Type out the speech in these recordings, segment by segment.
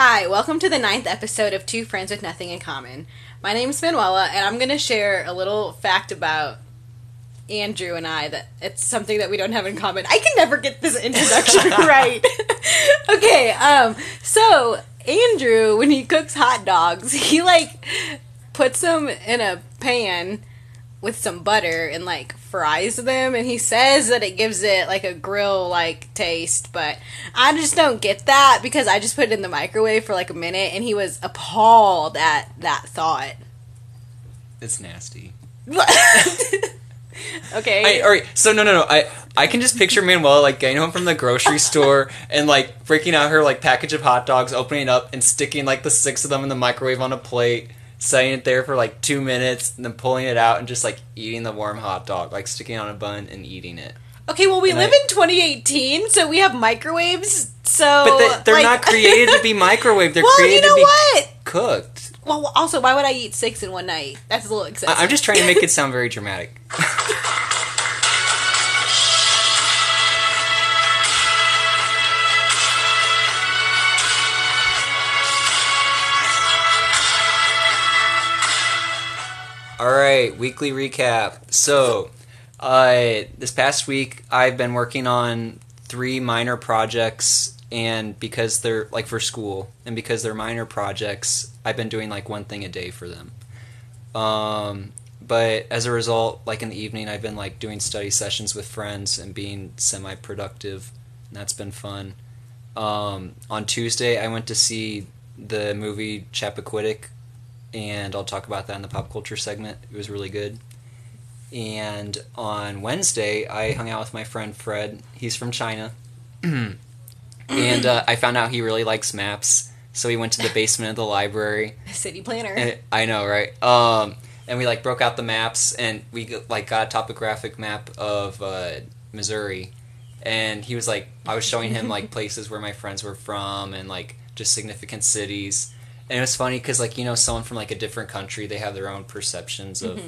Hi, welcome to the ninth episode of Two Friends with Nothing in Common. My name is Manuela, and I'm going to share a little fact about Andrew and I that it's something that we don't have in common. I can never get this introduction right. okay, um, so Andrew, when he cooks hot dogs, he like puts them in a pan with some butter and like fries them and he says that it gives it like a grill like taste but i just don't get that because i just put it in the microwave for like a minute and he was appalled at that thought It's nasty. okay I, all right, so no, no, no. I I can just picture Manuela like getting home from the grocery store and like breaking out her like package of hot dogs, opening it up, and sticking like the six of them in the microwave on a plate, setting it there for like two minutes, and then pulling it out and just like eating the warm hot dog, like sticking it on a bun and eating it. okay well we And live I- in 2018 so we have microwaves so But they, they're like- not created to be microwave. They're well created you know to be what cooked. well also why would i eat six in one night that's a little excessive I, I'm just trying to make it sound very dramatic. right, weekly recap. So, uh, this past week I've been working on three minor projects, and because they're like for school, and because they're minor projects, I've been doing like one thing a day for them. Um, but as a result, like in the evening, I've been like doing study sessions with friends and being semi-productive, and that's been fun. Um, on Tuesday, I went to see the movie Chappaquiddick, and I'll talk about that in the pop culture segment. It was really good. And on Wednesday, I hung out with my friend Fred. He's from China, and uh, I found out he really likes maps. So we went to the basement of the library, city planner and- I know, right? Um, and we like broke out the maps, and we like got a topographic map of uh, Missouri. And he was like, I was showing him like places where my friends were from, and like just significant cities. And it was funny because like you know, someone from like a different country, they have their own perceptions of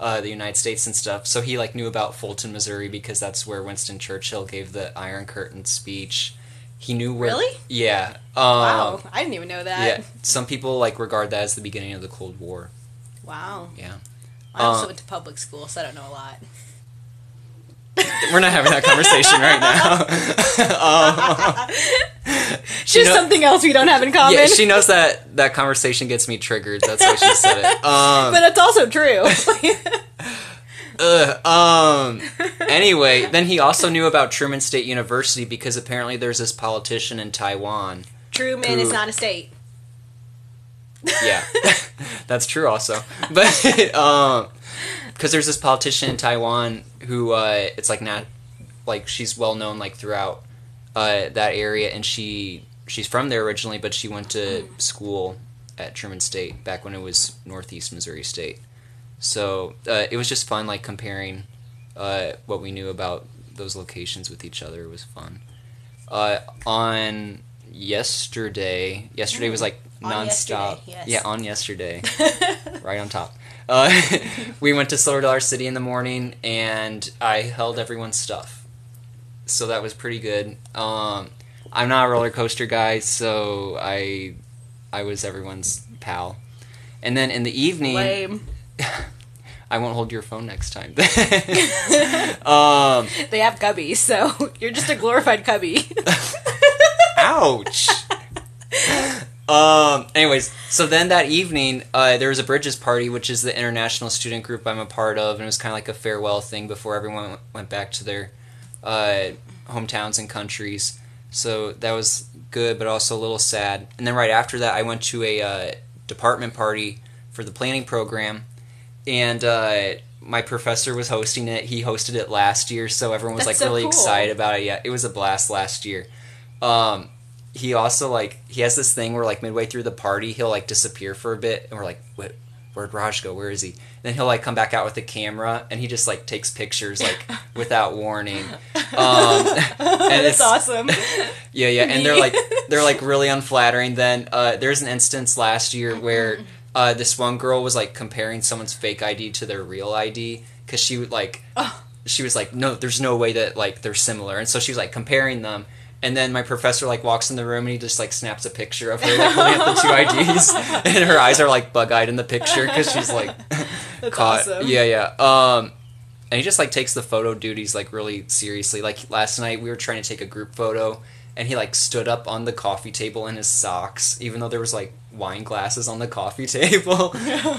uh, the United States and stuff. So he like knew about Fulton, Missouri, because that's where Winston Churchill gave the Iron Curtain speech. He knew where. Really? Yeah. Um, wow i didn't even know that yeah, some people like regard that as the beginning of the Cold War. wow Yeah, i also Uh, went to public school so i don't know a lot we're not having that conversation right now. um, she just know- something else we don't have in common yeah, she knows that that conversation gets me triggered. That's why she said it. Um, but it's also true ugh, um. Anyway, then he also knew about Truman State University because apparently there's this politician in Taiwan. truman is not a state Yeah, that's true. Also, but um, because there's this politician in Taiwan who uh, it's like not like she's well known like throughout uh, that area, and she she's from there originally, but she went to school at Truman State back when it was Northeast Missouri State. So uh, it was just fun, like comparing uh, what we knew about those locations with each other. It was fun. Uh, on yesterday, yesterday was like On nonstop. yesterday, yes. Yeah, on yesterday, right on top. Uh, we went to Silver Dollar City in the morning, and I held everyone's stuff. So that was pretty good. Um, I'm not a roller coaster guy, so I I was everyone's pal. And then in the evening, lame I won't hold your phone next time. um, they have cubbies so you're just a glorified cubby ouch. Um. Anyways, so then that evening, uh, there was a Bridges party, which is the international student group I'm a part of, and it was kind of like a farewell thing before everyone went back to their uh, hometowns and countries. So that was good, but also a little sad. And then right after that, I went to a uh, department party for the planning program, and uh, my professor was hosting it. He hosted it last year, so everyone was That's like so really cool. excited about it. Yeah, it was a blast last year. Um, he also like he has this thing where like midway through the party he'll like disappear for a bit, and we're like, what? Where'd Raj go? Where is he? then he'll like come back out with the camera, and he just like takes pictures like without warning. Um, and that's it's awesome yeah, yeah, and they're like they're like really unflattering. Then uh, there's an instance last year where uh, this one girl was like comparing someone's fake ID to their real ID because she would like Oh. she was like, no, there's no way that like they're similar, and so she was like comparing them, And then my professor like walks in the room and he just like snaps a picture of her like holding up the two IDs, and her eyes are like bug eyed in the picture because she's like caught. awesome. Yeah, yeah. Um, and he just like takes the photo duties like really seriously. Like last night we were trying to take a group photo, and he like stood up on the coffee table in his socks, even though there was like wine glasses on the coffee table.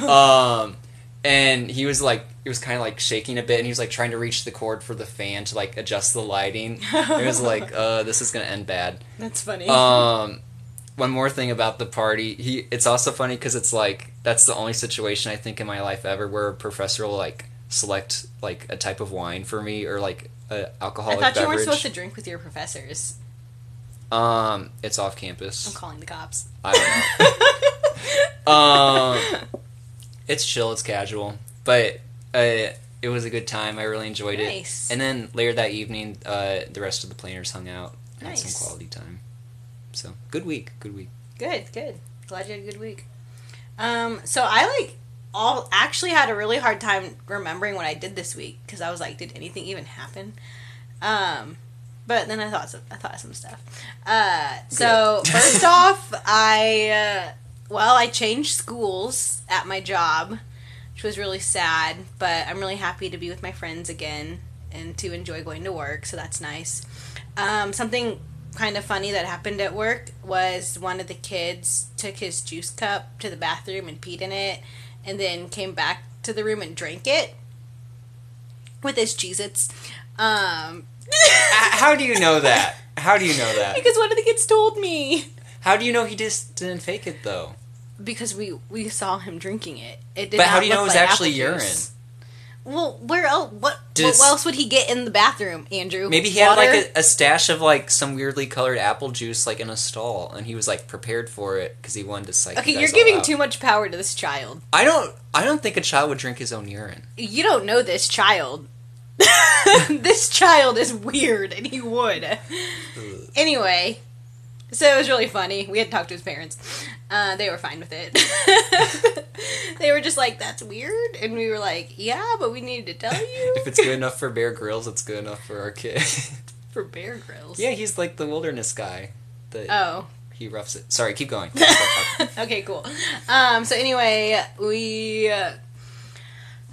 um, and he was like, he was kind of like shaking a bit, and he was like trying to reach the cord for the fan to like adjust the lighting. It was like, uh, this is gonna end bad. That's funny. Um, one more thing about the party, he it's also funny because it's like that's the only situation I think in my life ever where a professor will like select like a type of wine for me or like a I alcoholic I thought you weren't supposed to drink with your professors. Um, it's off campus. I'm calling the cops. I don't know. um, it's chill, it's casual, but uh, it was a good time. I really enjoyed Nice. it. And then later that evening, uh, the rest of the planners hung out, had Nice. some quality time. So good week, good week. Good, good. Glad you had a good week. Um, so I like all actually had a really hard time remembering what I did this week because I was like, did anything even happen? Um, but then I thought some, I thought of some stuff. Uh, so first off, I uh, well, I changed schools at my job, which was really sad. But I'm really happy to be with my friends again and to enjoy going to work. So that's nice. Um, something kind of funny that happened at work was one of the kids took his juice cup to the bathroom and peed in it, and then came back to the room and drank it with his Cheez-Its. Um, How do you know that? How do you know that? because one of the kids told me. How do you know he just didn't fake it though? Because we we saw him drinking it. It did But how do you know it was like actually urine? juice. Well, where else? What, what else would he get in the bathroom, Andrew? Maybe he had like a, a stash of like some weirdly colored apple juice like in a stall, and he was like prepared for it because he wanted to psych. Okay, you you're giving too much power to this child. I don't. I don't think a child would drink his own urine. You don't know this child. this child is weird, and he would. Anyway, so it was really funny. We had to talk to his parents. Uh, they were fine with it. they were just like, "That's weird," and we were like, "Yeah, but we needed to tell you." If it's good enough for Bear Grylls, it's good enough for our kid. for Bear Grylls. yeah, he's like the wilderness guy. Oh. he roughs it. Sorry, keep going. okay, cool. Um, so anyway, we uh,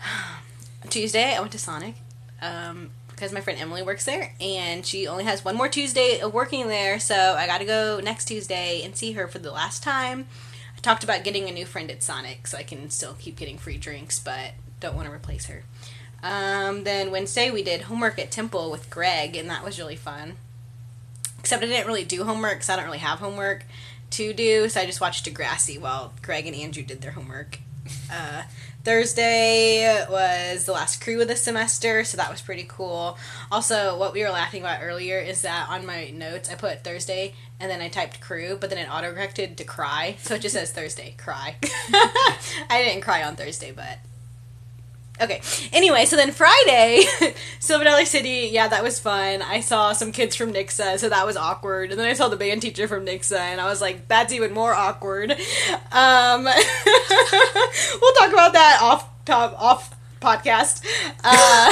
Tuesday I went to Sonic um, because my friend Emily works there, and she only has one more Tuesday of working there. So I got to go next Tuesday and see her for the last time. I talked about getting a new friend at Sonic, so I can still keep getting free drinks, but don't want to replace her. Um, then Wednesday we did homework at Temple with Greg, and that was really fun. Except I didn't really do homework because I don't really have homework to do, so I just watched Degrassi while Greg and Andrew did their homework. Uh, Thursday was the last crew of the semester, so that was pretty cool. Also, what we were laughing about earlier is that on my notes I put Thursday and then I typed crew, but then it autocorrected to cry, so it just says Thursday, cry. I didn't cry on Thursday, but Okay. Anyway, so then Friday, Silver City, yeah, that was fun. I saw some kids from Nixa, so that was awkward. And then I saw the band teacher from Nixa, and I was like, that's even more awkward. Um, we'll talk about that off top off podcast. Uh,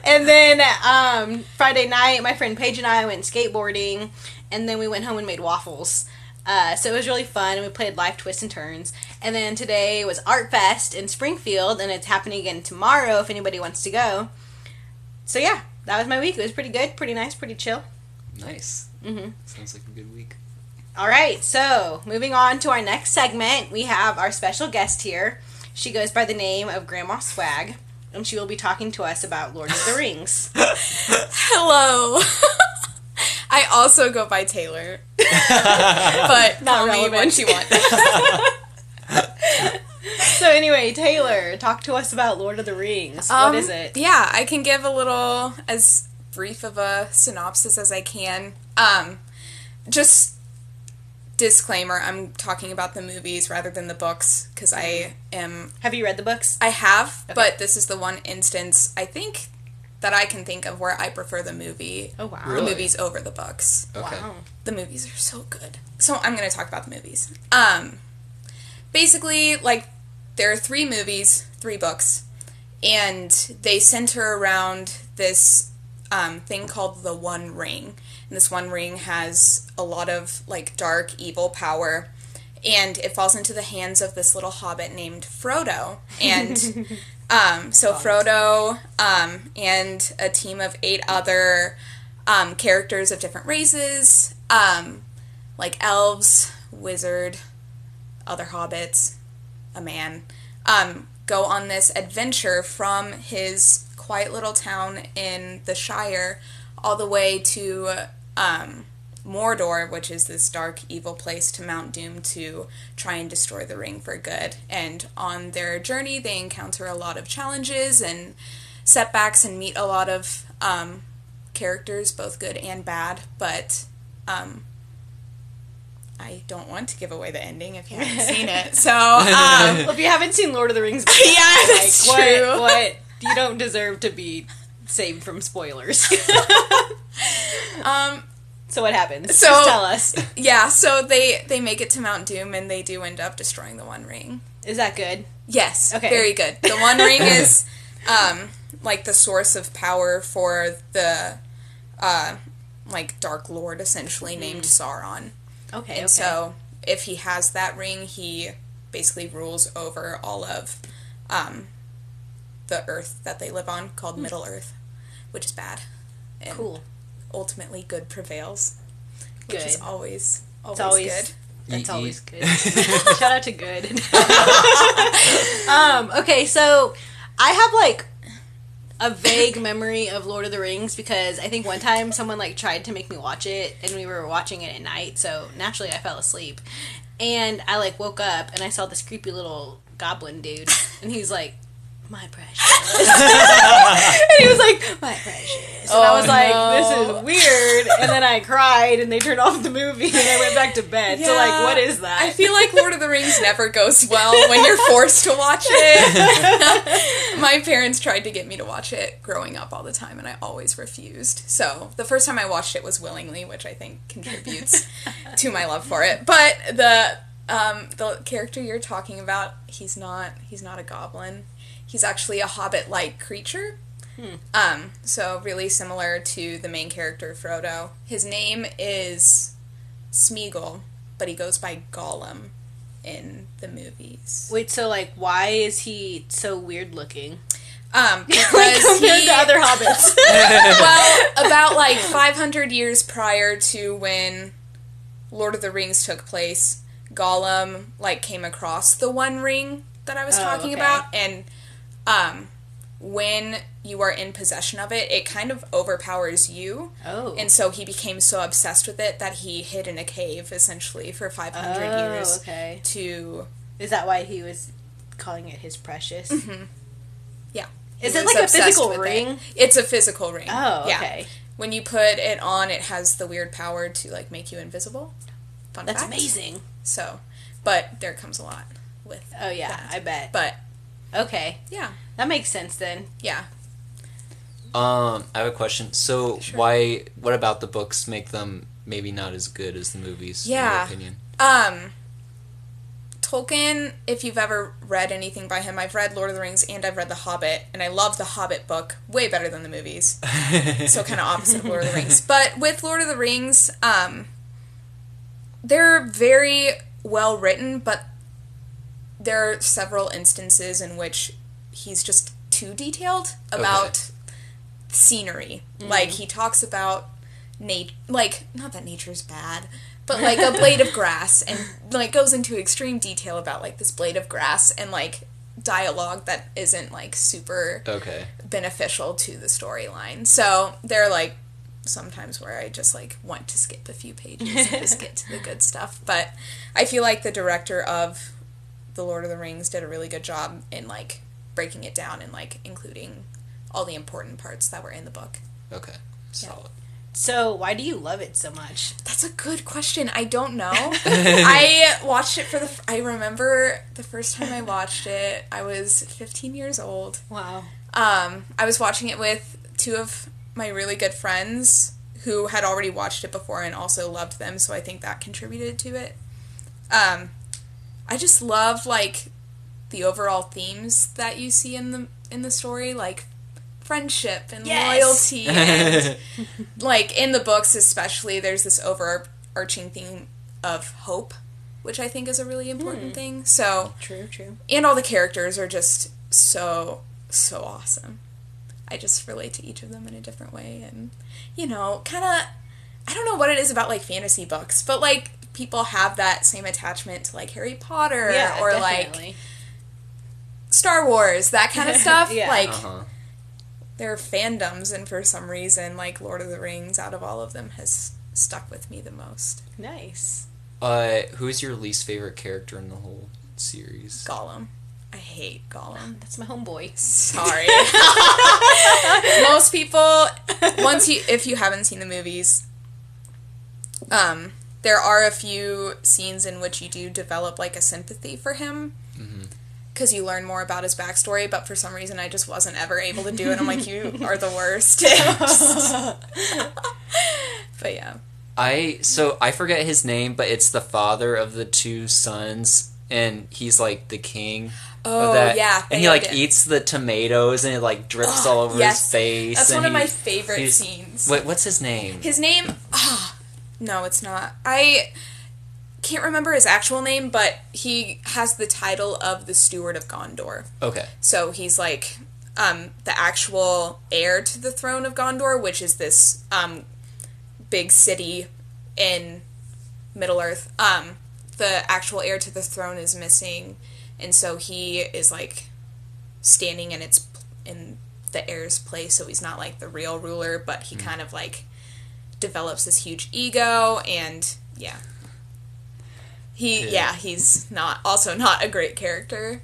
and then um, Friday night, my friend Paige and I went skateboarding, and then we went home and made waffles. Uh, so it was really fun, and we played live twists and turns. And then today was Art Fest in Springfield, and it's happening again tomorrow if anybody wants to go. So yeah, that was my week. It was pretty good, pretty nice, pretty chill. nice. Mm-hmm. Sounds like a good week. All right, so moving on to our next segment, we have our special guest here. She goes by the name of Grandma Swag, and she will be talking to us about Lord of the Rings. Hello. I also go by Taylor, but Not call me relevant. what you want. so anyway, Taylor, talk to us about Lord of the Rings. Um, what is it? Yeah, I can give a little as brief of a synopsis as I can. Um, just disclaimer: I'm talking about the movies rather than the books because I am Have you read the books? I have, Okay. but this is the one instance I think that I can think of where I prefer the movie, Oh wow. the movies over the books. Okay. Wow. the movies are so good. So I'm going to talk about the movies. Um basically like there are 3 movies, 3 books, and they center around this um, thing called the One Ring. and this one ring has a lot of like dark evil power and it falls into the hands of this little hobbit named Frodo and um, so Frodo um, and a team of eight other um, characters of different races um, like elves wizard other hobbits a man um, go on this adventure from his quiet little town in the Shire all the way to um, Mordor, which is this dark, evil place to Mount Doom to try and destroy the ring for good. And on their journey, they encounter a lot of challenges and setbacks and meet a lot of um, characters, both good and bad. But um, I don't want to give away the ending if you haven't seen it. So, um, Well, if you haven't seen Lord of the Rings, yeah, that's what, true. what you don't deserve to be saved from spoilers. Um, so what happens? So- Just tell us. yeah, so they they make it to Mount Doom and they do end up destroying the One Ring. Is that good? Yes. Okay. Very good. The One Ring is um like the source of power for the uh like Dark Lord essentially named Sauron. Okay. And okay. so if he has that ring, he basically rules over all of um the earth that they live on called Middle Earth, which is bad. And cool. Ultimately good prevails. Which Good. is always always, always good. That's Yeet, always yeet. good. Shout out to good. um, okay, so I have like a vague memory of Lord of the Rings because I think one time someone like tried to make me watch it and we were watching it at night, so naturally I fell asleep. And I like woke up and I saw this creepy little goblin dude and he was like, My precious. and he was like, My precious. And I Oh, was like, no. This is weird. And then I cried and they turned off the movie and I went back to bed. So like what is that? I feel like Lord of the Rings never goes well when you're forced to watch it. My parents tried to get me to watch it growing up all the time, and I always refused. So the first time I watched it was willingly, which I think contributes to my love for it. But the um, the character you're talking about, he's not he's not a goblin. He's actually a hobbit-like creature. Um, so really similar to the main character Frodo. His name is Smeagol, but he goes by Gollum in the movies. Wait, so like why is he so weird looking? Um, because like compared he, to other hobbits. well, about like 500 years prior to when Lord of the Rings took place, Gollum like came across the One Ring that I was Oh, talking okay. about, and um, when you are in possession of it, it kind of overpowers you. oh. And so he became so obsessed with it that he hid in a cave essentially for 500 oh, years okay. to Is that why he was calling it his precious? Mm-hmm. yeah. Is it like a physical with it. ring? It's a physical ring. Oh, Yeah. okay. When you put it on, it has the weird power to like make you invisible. Fun That's fact. amazing. So, but there comes a lot with. Oh yeah, that. I bet. But Okay, yeah, that makes sense then. yeah. Um, I have a question. So, Sure. why? What about the books make them maybe not as good as the movies? In Yeah. your opinion. Um, Tolkien, if you've ever read anything by him, I've read Lord of the Rings and I've read The Hobbit, and I love The Hobbit book way better than the movies. so kind of opposite of Lord of the Rings. But with Lord of the Rings, um, they're very well written, but there are several instances in which he's just too detailed about scenery. Mm-hmm. Like he talks about nat like not that nature's bad, but like a blade of grass and like goes into extreme detail about like this blade of grass and like dialogue that isn't like super okay. beneficial to the storyline. So there are like sometimes where I just like want to skip a few pages and just get to the good stuff. But I feel like the director of The Lord of the Rings did a really good job in like breaking it down and like including all the important parts that were in the book. Okay. Solid. So why do you love it so much? That's a good question. I don't know. I watched it for the. I remember the first time I watched it. I was 15 years old. Wow. Um, I was watching it with two of my really good friends who had already watched it before and also loved them, so I think that contributed to it. Um, I just love like the overall themes that you see in the in the story, like friendship and Yes. loyalty and like in the books especially there's this overarching theme of hope which i think is a really important hmm. thing so True, true. and all the characters are just so so awesome i just relate to each of them in a different way and you know kind of i don't know what it is about like fantasy books but like people have that same attachment to like harry potter Yeah, or like star wars that kind of stuff Yeah. like uh-huh. there are fandoms and for some reason like lord of the rings out of all of them has stuck with me the most nice. Uh, who's your least favorite character in the whole series? gollum i hate gollum That's my homeboy. Sorry. Most people, once you, if you haven't seen the movies, um, there are a few scenes in which you do develop like a sympathy for him. Mm-hmm. Because you learn more about his backstory, but for some reason I just wasn't ever able to do it. I'm like, you are the worst. but yeah. I so I forget his name, but it's the father of the two sons, and he's like the king. Oh, of that. yeah. and he like Theoden. eats the tomatoes, and it like drips all over yes. his face. That's one of my favorite scenes. What, what's his name? His name, no, it's not. I can't remember his actual name, but he has the title of the Steward of Gondor. Okay, So he's like um, the actual heir to the throne of Gondor, which is this um, big city in Middle Earth. Um, the actual heir to the throne is missing, and so he is like standing in its in the heir's place. So he's not like the real ruler, but he kind of like develops this huge ego, and yeah. He Yeah. yeah, he's not also not a great character.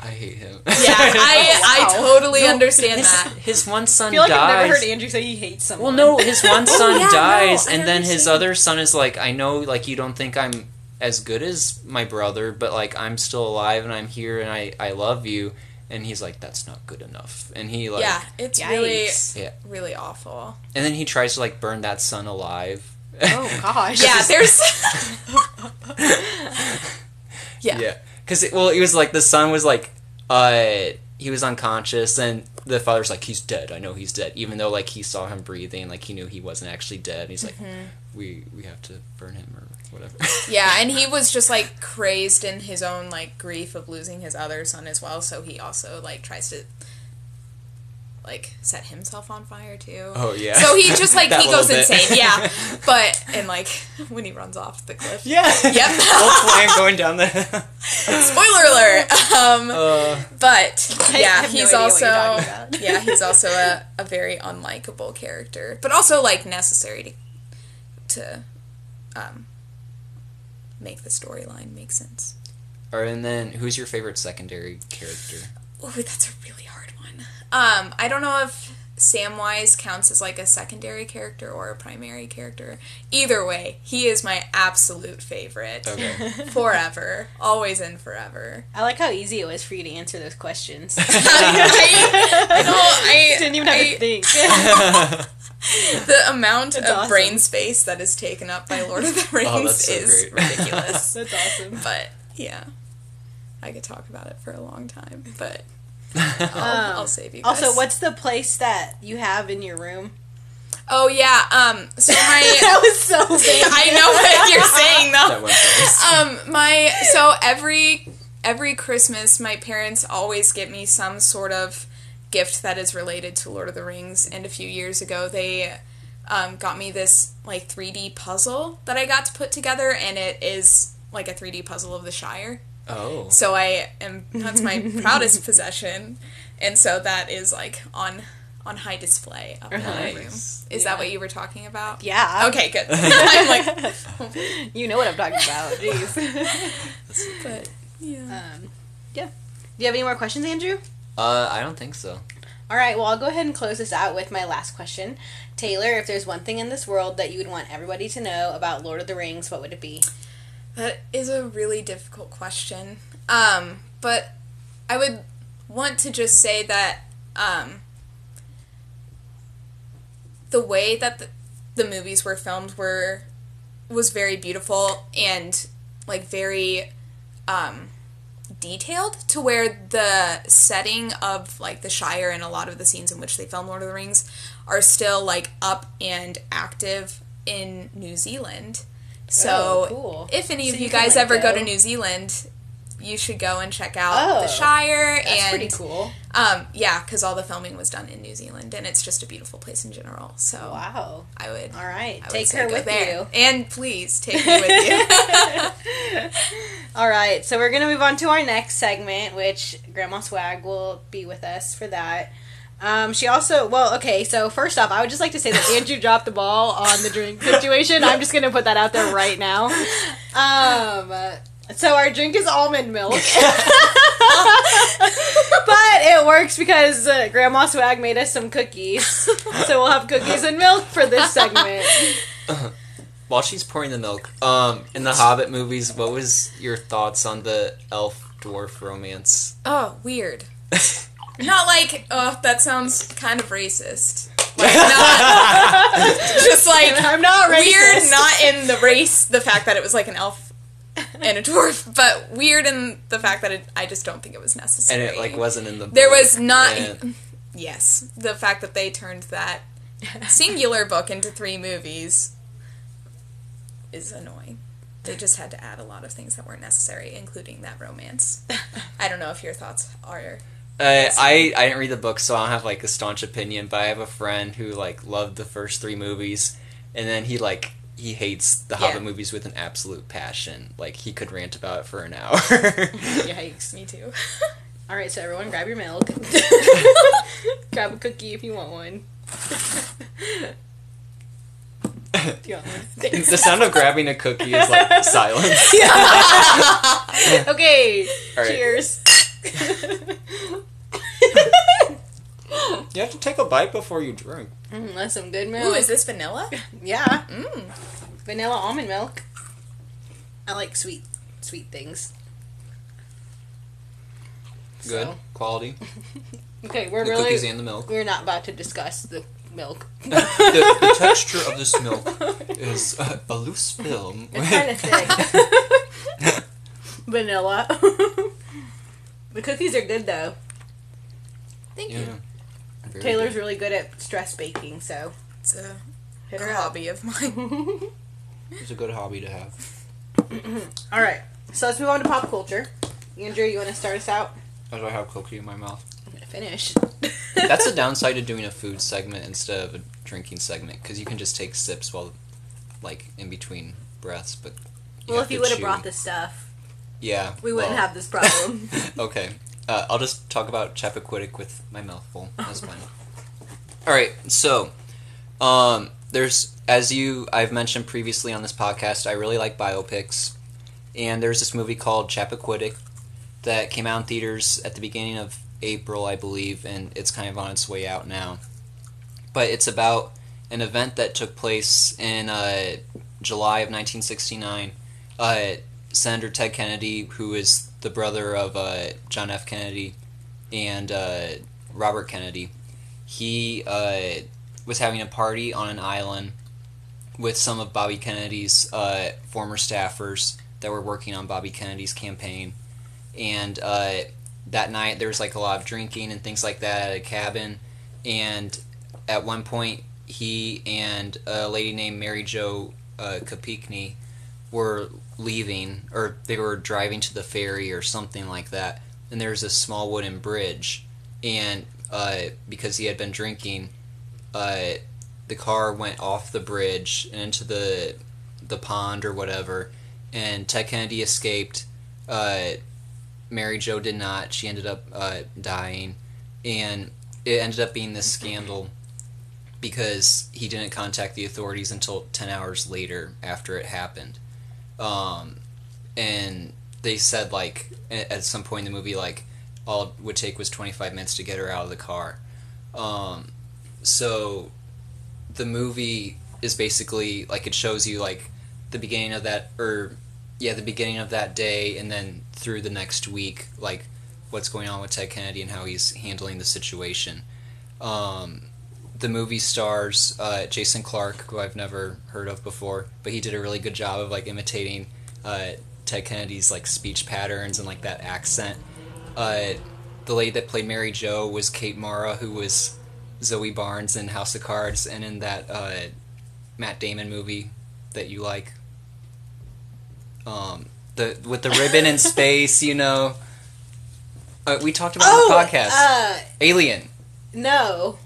I hate him. Yeah, I I Wow. totally understand his, that. his one son I feel like dies. I've never heard Andrew say he hates someone. Well, no, his one oh, son yeah, dies, I and then his understand. other son is like, I know, like, you don't think I'm as good as my brother, but, like, I'm still alive and I'm here and I, I love you. And he's like, that's not good enough. And he, like, yeah, it's really yeah. really awful. And then he tries to, like, burn that son alive. Oh gosh. Yeah, there's yeah. Yeah. Because, well, it was like, the son was like, uh, he was unconscious, and the father's like, he's dead. I know he's dead. Even though, like, he saw him breathing, like, he knew he wasn't actually dead. And he's like, Mm-hmm. we, we have to burn him or whatever. Yeah, and he was just like crazed in his own like grief of losing his other son as well, so he also like tries to like set himself on fire too. Oh, yeah. So he just like he goes little bit. insane, yeah. But and like when he runs off the cliff. Yeah. Yep. Whole plan going down the. Spoiler alert. Um Uh, But I yeah, have no he's idea what also you're about. yeah, he's also a, a very unlikable character, but also like necessary to to um, make the storyline make sense. or and then who's your favorite secondary character? Oh, that's a really hard one. Um, I don't know if Samwise counts as like a secondary character or a primary character. Either way, he is my absolute favorite. Okay. Forever, always and forever. I like how easy it was for you to answer those questions. I, I know. I Didn't even have I- to think. the amount That's of awesome. brain space that is taken up by Lord of the Rings Oh, that's so is great. ridiculous. That's awesome. but yeah, I could talk about it for a long time, but Um, I'll, I'll save you. Guys. Also, what's the place that you have in your room? Oh yeah. Um. So my. that was so big. I know what you're saying though. that um my so every every christmas my parents always get me some sort of gift that is related to lord of the rings and a few years ago they um, got me this like 3d puzzle that i got to put together and it is like a 3d puzzle of the shire Oh. so i am that's my proudest possession and so that is like on on high display up in my room Nice. is that what you were talking about Yeah. okay good i'm like You know what I'm talking about. Jeez. but yeah um, yeah. Do you have any more questions, Andrew? Uh, I don't think so. All right. Well, I'll go ahead and close this out with my last question. Taylor, if there's one thing in this world that you would want everybody to know about Lord of the Rings, what would it be? That is a really difficult question. Um, but I would want to just say that um, the way that the, the movies were filmed were was very beautiful and like very um, detailed to where the setting of like the Shire and a lot of the scenes in which they film Lord of the Rings are still like up and active in New Zealand. So Oh, cool. if any So of you you can, guys like, ever go go- to New Zealand, you should go and check out Oh, the Shire That's and pretty cool. um yeah, cuz all the filming was done in New Zealand and it's just a beautiful place in general. So Wow. I would All right. Would Take her with there. you. And please take me with you. All right, so we're gonna move on to our next segment, which Grandma Swag will be with us for that. Um, she also, well, okay. So first off, I would just like to say that Andrew dropped the ball on the drink situation. I'm just gonna put that out there right now. Um, so our drink is almond milk, but it works because uh, Grandma Swag made us some cookies. So we'll have cookies and milk for this segment. While she's pouring the milk, um, in the Hobbit movies, what was your thoughts on the elf dwarf romance? oh, weird. Not like, oh, that sounds kind of racist. Like, not just like I'm not racist. weird, not in the race, the fact that it was like an elf and a dwarf, but weird in the fact that it, I just don't think it was necessary. And it like wasn't in the. There was not. and- Yes, the fact that they turned that singular book into three movies is annoying. They just had to add a lot of things that weren't necessary, including that romance. I don't know if your thoughts are. Uh, I I didn't read the book, so I don't have like a staunch opinion. But I have a friend who like loved the first three movies, and then he like he hates the Yeah. Hobbit movies with an absolute passion. Like he could rant about it for an hour. Yikes. Me too. All right, so everyone grab your milk. grab a cookie if you want one. Do you want one? the sound of grabbing a cookie is like silence. Okay, right. cheers. You have to take a bite before you drink. Mm, that's some good milk. Ooh, is this vanilla? Yeah, Mm. vanilla almond milk. I like sweet, sweet things. Good So, quality. okay, we're The really cookies and the milk. we're not about to discuss the milk. the, the texture of this milk is uh, a loose film. It's kind of thick. Vanilla. The cookies are good though. Thank yeah. you. Very Taylor's good. really good at stress baking, so It's a, hit a her up. hobby of mine. It's a good hobby to have. All right, so let's move on to pop culture. Andrew, you want to start us out? As I have cookie in my mouth. I'm gonna finish. That's the downside to doing a food segment instead of a drinking segment because you can just take sips while, like, in between breaths. But well, if to you would have brought the stuff, yeah, we wouldn't well, have this problem. okay, uh, I'll just talk about Chappaquiddick with my mouth full. That's fine. All right, so um, there's as you I've mentioned previously on this podcast, I really like biopics, and there's this movie called Chappaquiddick that came out in theaters at the beginning of April, I believe, and it's kind of on its way out now. But it's about an event that took place in uh, July of 1969. Uh, Senator Ted Kennedy, who is the brother of uh, John F. Kennedy and uh, Robert Kennedy, he uh, was having a party on an island with some of Bobby Kennedy's uh, former staffers that were working on Bobby Kennedy's campaign. And uh, that night there was like a lot of drinking and things like that at a cabin. And at one point, he and a lady named Mary Jo uh, Kopechne were leaving, or they were driving to the ferry or something like that. And there was a small wooden bridge, and uh, because he had been drinking, uh, the car went off the bridge and into the the pond or whatever. And Ted Kennedy escaped. Uh, Mary Jo did not. She ended up uh, dying, and it ended up being this scandal because he didn't contact the authorities until 10 hours later after it happened. Um, and they said, like, at some point in the movie, like, all it would take was 25 minutes to get her out of the car. Um, so the movie is basically, like, it shows you, like, the beginning of that, or, yeah, the beginning of that day, and then through the next week, like, what's going on with Ted Kennedy and how he's handling the situation. Um, the movie stars uh, Jason Clarke, who I've never heard of before, but he did a really good job of like imitating uh, Ted Kennedy's like speech patterns and like that accent. Uh, the lady that played Mary Jo was Kate Mara, who was Zoe Barnes in House of Cards and in that uh, Matt Damon movie that you like. Um, the with the ribbon in space, you know. Uh, we talked about it Oh, on the podcast. uh, Alien, no.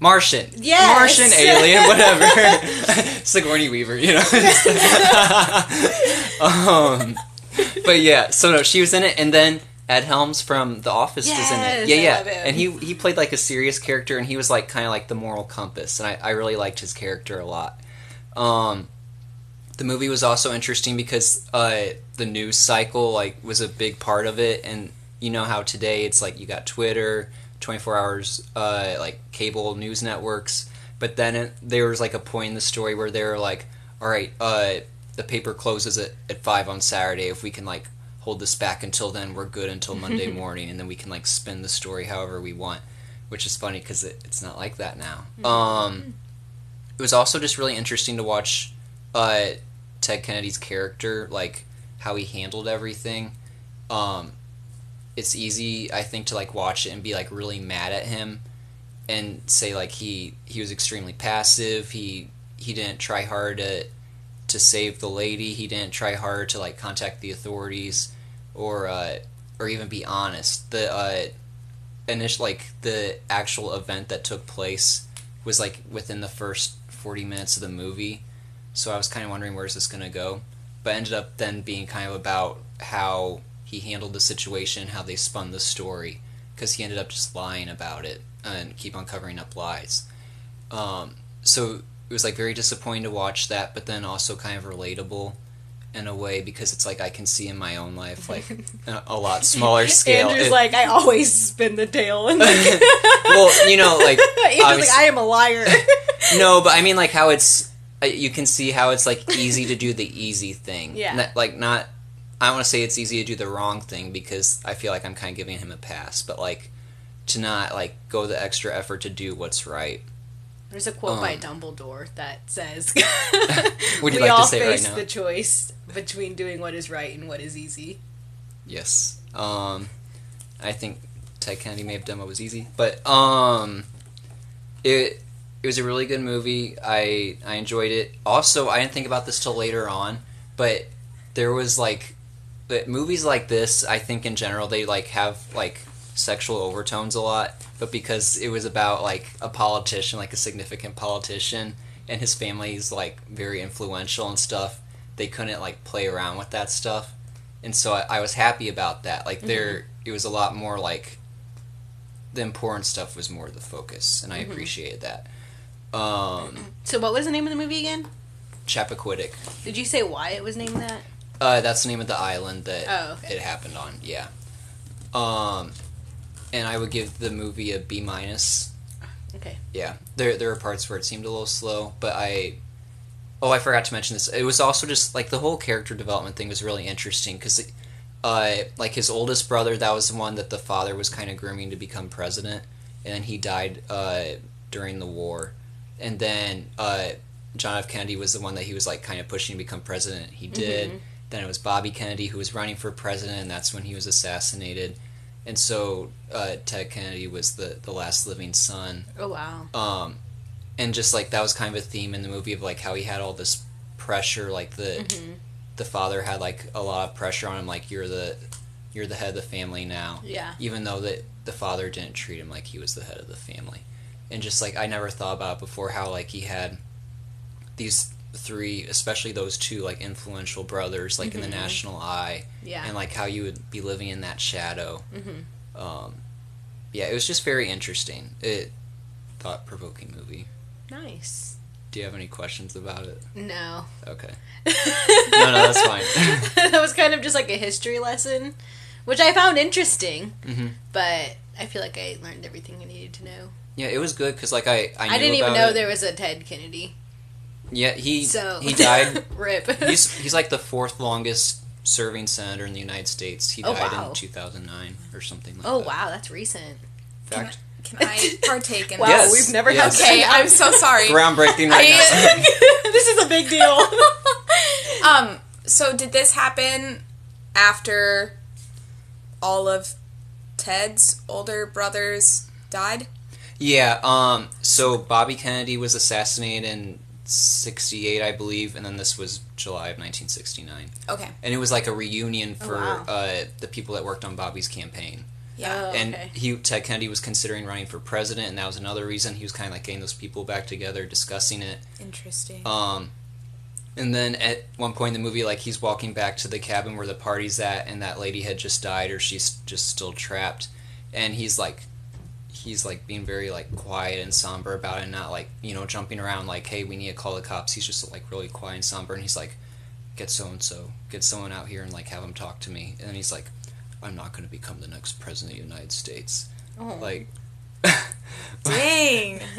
Martian, Yes. Martian, Alien, whatever. Sigourney Weaver, you know. um, but yeah, so no, she was in it, and then Ed Helms from The Office was in it. Yeah, I yeah, and he he played like a serious character, and he was like kind of like the moral compass, and I, I really liked his character a lot. Um, the movie was also interesting because uh, the news cycle like was a big part of it, and you know how today it's like you got Twitter, twenty four hours, uh, like cable news networks, but then it, there was like a point in the story where they were like, all right, uh, the paper closes at, at five on Saturday. If we can like hold this back until then, we're good until Monday morning, and then we can like spin the story however we want, which is funny because it, it's not like that now. Um, it was also just really interesting to watch uh, Ted Kennedy's character, like how he handled everything. Um, it's easy, I think, to like watch it and be like really mad at him, and say like he he was extremely passive. He he didn't try hard to to save the lady. He didn't try hard to like contact the authorities, or uh, or even be honest. The uh, initial like the actual event that took place was like within the first 40 minutes of the movie so i was kind of wondering where's this to go but ended up then being kind of about how he handled the situation how they spun the story because he ended up just lying about it and keep on covering up lies um, so it was like very disappointing to watch that but then also kind of relatable in a way because it's like i can see in my own life like a, lot smaller scale Andrew's It- like, I always spin the tale. And like, well you know like like, I am a liar. no, but I mean like how it's uh, you can see how it's like easy to do the easy thing. Yeah. Like not I want to say it's easy to do the wrong thing because I feel like I'm kind of giving him a pass, but like to not like go the extra effort to do what's right. There's a quote by Um, Dumbledore that says, Would you "We like to all say it right face now?" the choice between doing what is right and what is easy." Yes. Um I think Ted Kennedy may have done what was easy, but um it it was a really good movie. I I enjoyed it. Also, I didn't think about this till later on, but there was like but movies like this, I think in general they like have like sexual overtones a lot, but because it was about like a politician, like a significant politician and his family's like very influential and stuff, they couldn't like play around with that stuff. And so I, I was happy about that. Like there it was a lot more like the important stuff was more the focus and I appreciated that. Um So, what was the name of the movie again? Chappaquiddick. Did you say why it was named that? Uh, that's the name of the island that Oh, okay. it happened on. Yeah. Um, and I would give the movie a B minus. Okay. Yeah, there there were parts where it seemed a little slow, but I. Oh, I forgot to mention this. It was also just like the whole character development thing was really interesting because, uh, like his oldest brother, that was the one that the father was kind of grooming to become president, and then he died uh, during the war, and then uh, John F. Kennedy was the one that he was like kind of pushing to become president. He did. Then it was Bobby Kennedy who was running for president, and that's when he was assassinated. And so uh, Ted Kennedy was the, the last living son. Oh wow. Um, and just like that was kind of a theme in the movie of like how he had all this pressure, like the Mm-hmm. the father had like a lot of pressure on him, like you're the you're the head of the family now. Yeah. Even though that the father didn't treat him like he was the head of the family, and just like I never thought about before how like he had these three, especially those two like influential brothers, like in the national eye, Yeah. and like how you would be living in that shadow. Mhm. Um, yeah, it was just very interesting. It thought provoking movie. nice. Do you have any questions about it? No. Okay. No, no, that's fine. that was kind of just like a history lesson, which I found interesting. hmm But I feel like I learned everything I needed to know. Yeah, it was good because like I I, I, didn't even know it. there was a Ted Kennedy. Yeah, he So he died. Rip. he's he's like the fourth longest serving senator in the United States. He Oh, died wow. in 2009 or something like that. oh that. wow, that's recent. Fact. Can I partake in Wow, Yes, we've never yes. had. Okay, I'm so sorry. Groundbreaking right I- this is a big deal. um, so did this happen after all of Ted's older brothers died? Yeah. Um. So Bobby Kennedy was assassinated in '68, I believe, and then this was July of 1969, Okay. and it was like a reunion Oh, for wow. uh, the people that worked on Bobby's campaign. Yeah. Oh, and okay. he Ted Kennedy was considering running for president, and that was another reason he was kind of like getting those people back together, discussing it. Interesting. Um, and then at one point in the movie, like he's walking back to the cabin where the party's at, and that lady had just died, or she's just still trapped, and he's like, he's like being very like quiet and somber about it, and not like you know jumping around like, hey, we need to call the cops. He's just like really quiet and somber, and he's like, get so and so, get someone out here and like have him talk to me, and then he's like, I'm not going to become the next president of the United States, Oh. like. Dang.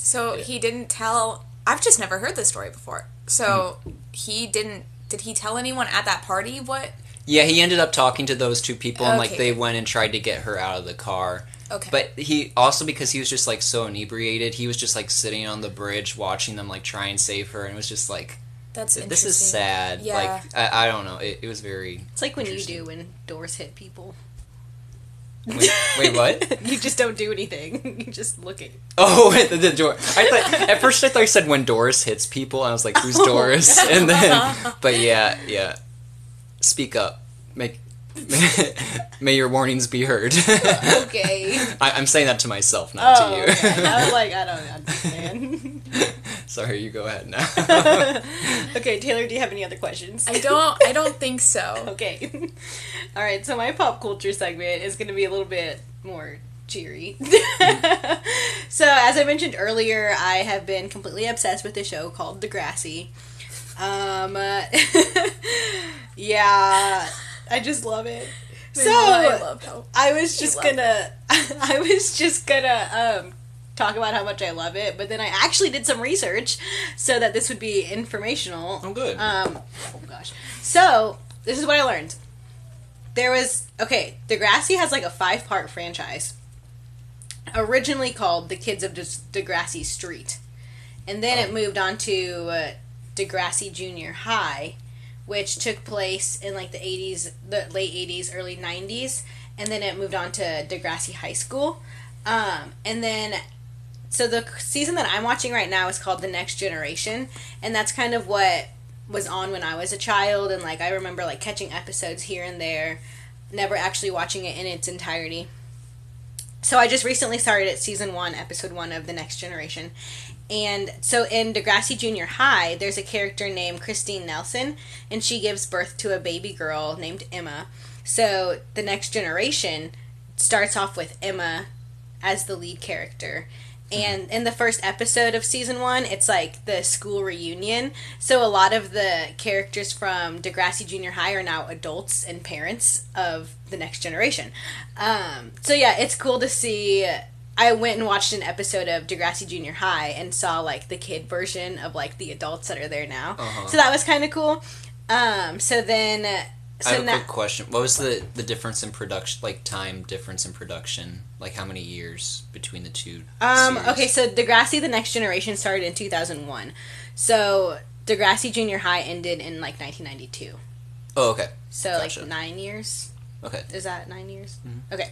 So Yeah. he didn't tell. I've just never heard this story before. So Hmm. he didn't. Did he tell anyone at that party what? Yeah, he ended up talking to those two people, and like they went and tried to get her out of the car. Okay. But he also because he was just like so inebriated, he was just like sitting on the bridge watching them like try and save her, and it was just like That's this is sad. Yeah. Like I, I don't know, it, it was very. It's like when you do when doors hit people. Wait, wait, what? you just don't do anything. You just look at. Oh, the, the door. I thought at first I thought you said when Doris hits people, and I was like, who's Oh, Doris? And then, but yeah, yeah. Speak up. Make. May your warnings be heard. Okay. I, I'm saying that to myself, not Oh, to you. okay. I was like, I don't understand. Sorry, you go ahead now. okay, Taylor, do you have any other questions? I don't. I don't think so. Okay. All right, so my pop culture segment is going to be a little bit more cheery. so, as I mentioned earlier, I have been completely obsessed with a show called Degrassi. Um, uh, yeah, I just love it. So, I love how. I was just love gonna I was just gonna um talk about how much I love it, but then I actually did some research so that this would be informational. Oh, good. Um oh gosh. So, this is what I learned. There was okay, Degrassi has like a five-part franchise. Originally called The Kids of Des- Degrassi Street. And then it moved on to uh, Degrassi Junior High, which took place in like the 80s, the late 80s, early 90s, and then it moved on to Degrassi High School. Um, and then, so the season that I'm watching right now is called The Next Generation, and that's kind of what was on when I was a child, and like I remember like catching episodes here and there, never actually watching it in its entirety. So I just recently started at season one, episode one of The Next Generation. And so in Degrassi Junior High, there's a character named Christine Nelson, and she gives birth to a baby girl named Emma. So the next generation starts off with Emma as the lead character. And in the first episode of season one, it's like the school reunion. So a lot of the characters from Degrassi Junior High are now adults and parents of the next generation. Um, so yeah, it's cool to see. I went and watched an episode of Degrassi Junior High and saw like the kid version of like the adults that are there now. Uh-huh. So that was kind of cool. Um, so then, so I have a now, quick question. What was the the difference in production, like time difference in production? Like how many years between the two? Um, series? okay, so Degrassi: The Next Generation started in 2001. So Degrassi Junior High ended in like 1992. Oh, okay. So Gotcha. like nine years. Okay. Is that nine years? Mhm. Okay.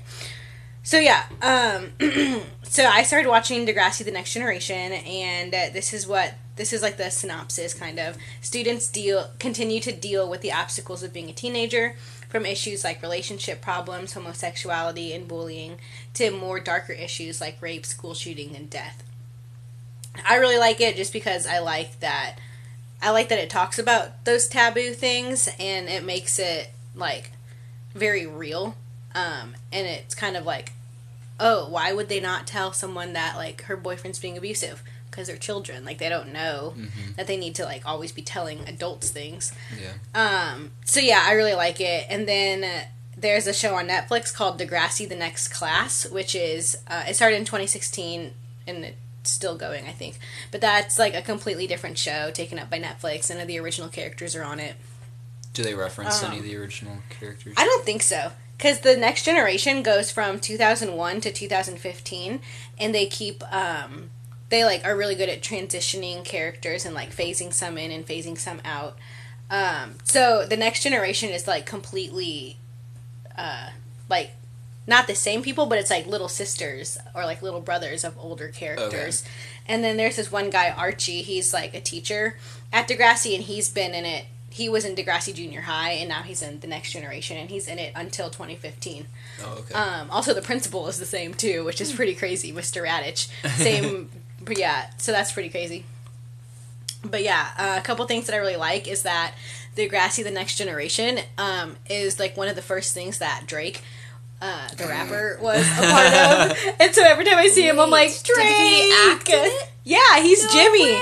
So yeah, um, so I started watching Degrassi: The Next Generation, and uh, this is what this is like the synopsis kind of. Students deal continue to deal with the obstacles of being a teenager, from issues like relationship problems, homosexuality, and bullying, to more darker issues like rape, school shooting, and death. I really like it just because I like that. I like that it talks about those taboo things and it makes it like very real. Um, and it's kind of like, oh, why would they not tell someone that like her boyfriend's being abusive? Because they're children, like they don't know Mhm. that they need to like always be telling adults things. Yeah. Um, so yeah, I really like it. And then uh, there's a show on Netflix called Degrassi: The Next Class, which is uh, it started in 2016 and it's still going, I think. But that's like a completely different show taken up by Netflix, and of the original characters are on it. Do they reference Um, any of the original characters? I don't think so. Because the next generation goes from 2001 to 2015, and they keep, um, they like are really good at transitioning characters and like phasing some in and phasing some out. Um, so the next generation is like completely, uh, like not the same people, but it's like little sisters or like little brothers of older characters. And then there's this one guy, Archie. He's like a teacher at Degrassi, and he's been in it. He was in Degrassi Junior High, and now he's in the next generation, and he's in it until 2015. Oh, okay. Um, also, the principal is the same too, which is pretty crazy, Mr. Raditch. Same, but yeah. So that's pretty crazy. But yeah, uh, a couple things that I really like is that the Degrassi The Next Generation um, is like one of the first things that Drake, uh, the rapper, was a part of. And so every time I see him, I'm like, Drake! he act it? Yeah, he's No Jimmy.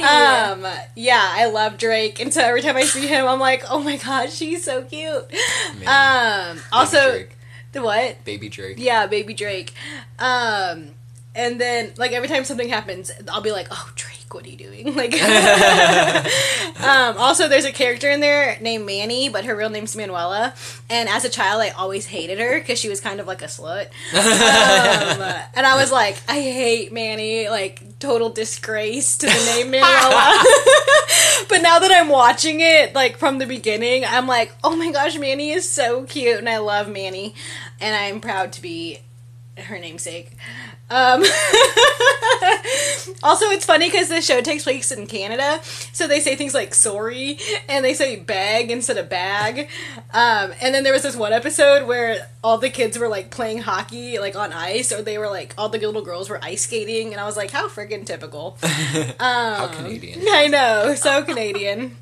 Um, yeah, I love Drake, and so every time I see him, I'm like, oh my gosh, he's so cute. Man. Um, also, Drake. the what? Baby Drake. Yeah, baby Drake. Um, and then like every time something happens, I'll be like, "Oh, Drake, what are you doing?" Like, um, also there's a character in there named Manny, but her real name's Manuela. And as a child, I always hated her because she was kind of like a slut. Um, and I was like, I hate Manny, like total disgrace to the name Manuela. but now that I'm watching it, like from the beginning, I'm like, oh my gosh, Manny is so cute, and I love Manny, and I'm proud to be her namesake. Um, also, it's funny because the show takes place in Canada, so they say things like "sorry" and they say "bag" instead of "bag." Um, and then there was this one episode where all the kids were like playing hockey, like on ice, or they were like all the little girls were ice skating, and I was like, "How freaking typical!" How Um, Canadian. I know, so Canadian.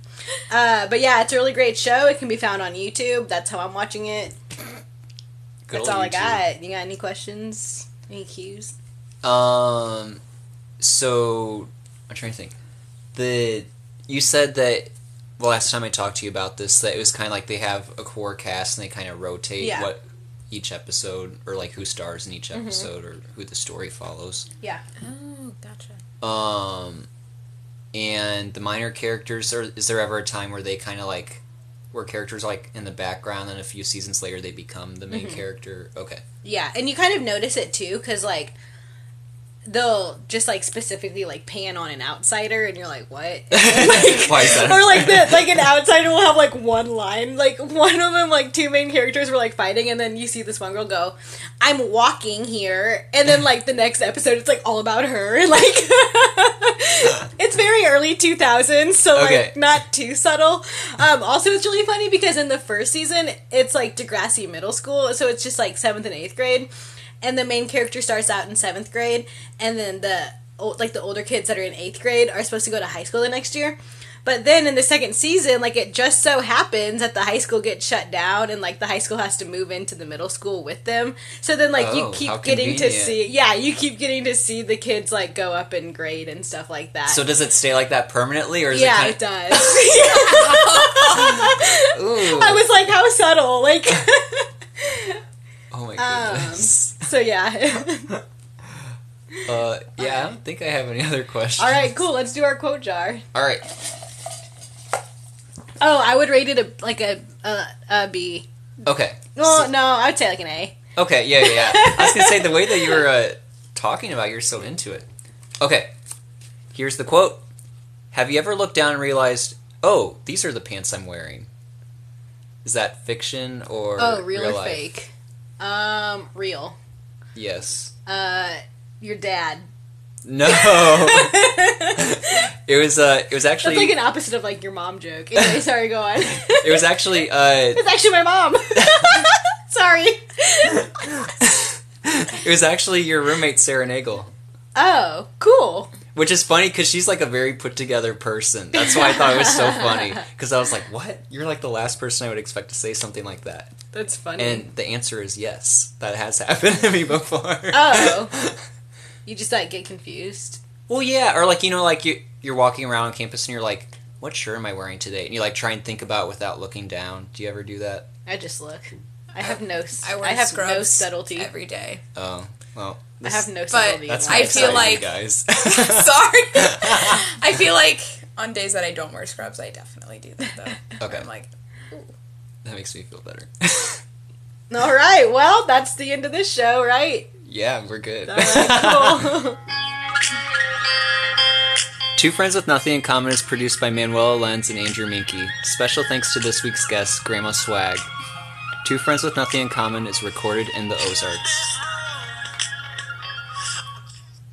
Uh, but yeah, it's a really great show. It can be found on YouTube. That's how I'm watching it. Good That's all I got. You got any questions? Any cues? Um, so I'm trying to think. The you said that the last time I talked to you about this that it was kind of like they have a core cast and they kind of rotate Yeah. what each episode or like who stars in Mm-hmm. each episode or who the story follows. Yeah. Oh, gotcha. Um, and the minor characters are is there ever a time where they kind of like where characters like in the background and a few seasons later they become the main Mhm. character? Okay. Yeah, and you kind of notice it too, because like they'll just like specifically like pan on an outsider, and you're like, what? like, Why is that? Or like the like an outsider will have like one line, like one of them, like two main characters were like fighting, and then you see this one girl go, "I'm walking here," and then like the next episode, it's like all about her, like it's very early 2000s, so like not too subtle. Um, also, it's really funny because in the first season, it's like Degrassi Middle School, so it's just like seventh and eighth grade, and the main character starts out in seventh grade, and then the like the older kids that are in eighth grade are supposed to go to high school the next year. But then in the second season, like it just so happens that the high school gets shut down and like the high school has to move into the middle school with them. So then like Oh, you keep getting to see yeah, you keep getting to see the kids like go up in grade and stuff like that. So does it stay like that permanently or is yeah, it it kind does. I was like, how subtle. Like Oh my Um, goodness. so yeah. uh, yeah, I don't think I have any other questions. All right, cool. Let's do our quote jar. All right. Oh, I would rate it a like a a, a B. Okay. Well, So- no, I'd say like an A. okay. Yeah, yeah. yeah. I was gonna say the way that you were uh, talking about, you're so into it. Okay. Here's the quote. Have you ever looked down and realized, oh, these are the pants I'm wearing? Is that fiction or Oh, real, or life? fake? Um, real. Yes. Uh, your dad. No. it was. Uh, it was actually. That's like an opposite of like your mom joke. Anyway, sorry, go on. it was actually. Uh, It's actually my mom. sorry. it was actually your roommate Sarah Nagel. Oh, cool. Which is funny because she's like a very put together person. That's why I thought it was so funny. Because I was like, what? You're like the last person I would expect to say something like that. That's funny. And the answer is yes. That has happened to me before. oh, you just like get confused. well, yeah. Or like, you know, like you, you're walking around on campus and you're like, what shirt am I wearing today? And you like try and think about it without looking down. Do you ever do that? I just look. I have no. s- I wear I have scrubs no subtlety. every day. Oh, well. I have no But. That's my I feel side you like- guys. Sorry. I feel like on days that I don't wear scrubs, I definitely do that though. Okay. I'm like, that makes me feel better. All right. Well, that's the end of this show, right? yeah, we're good. All right. Cool. Two Friends with Nothing in Common is produced by Manuela Lenz and Andrew Minky. Special thanks to this week's guest, Grandma Swag. Two Friends with Nothing in Common is recorded in the Ozarks.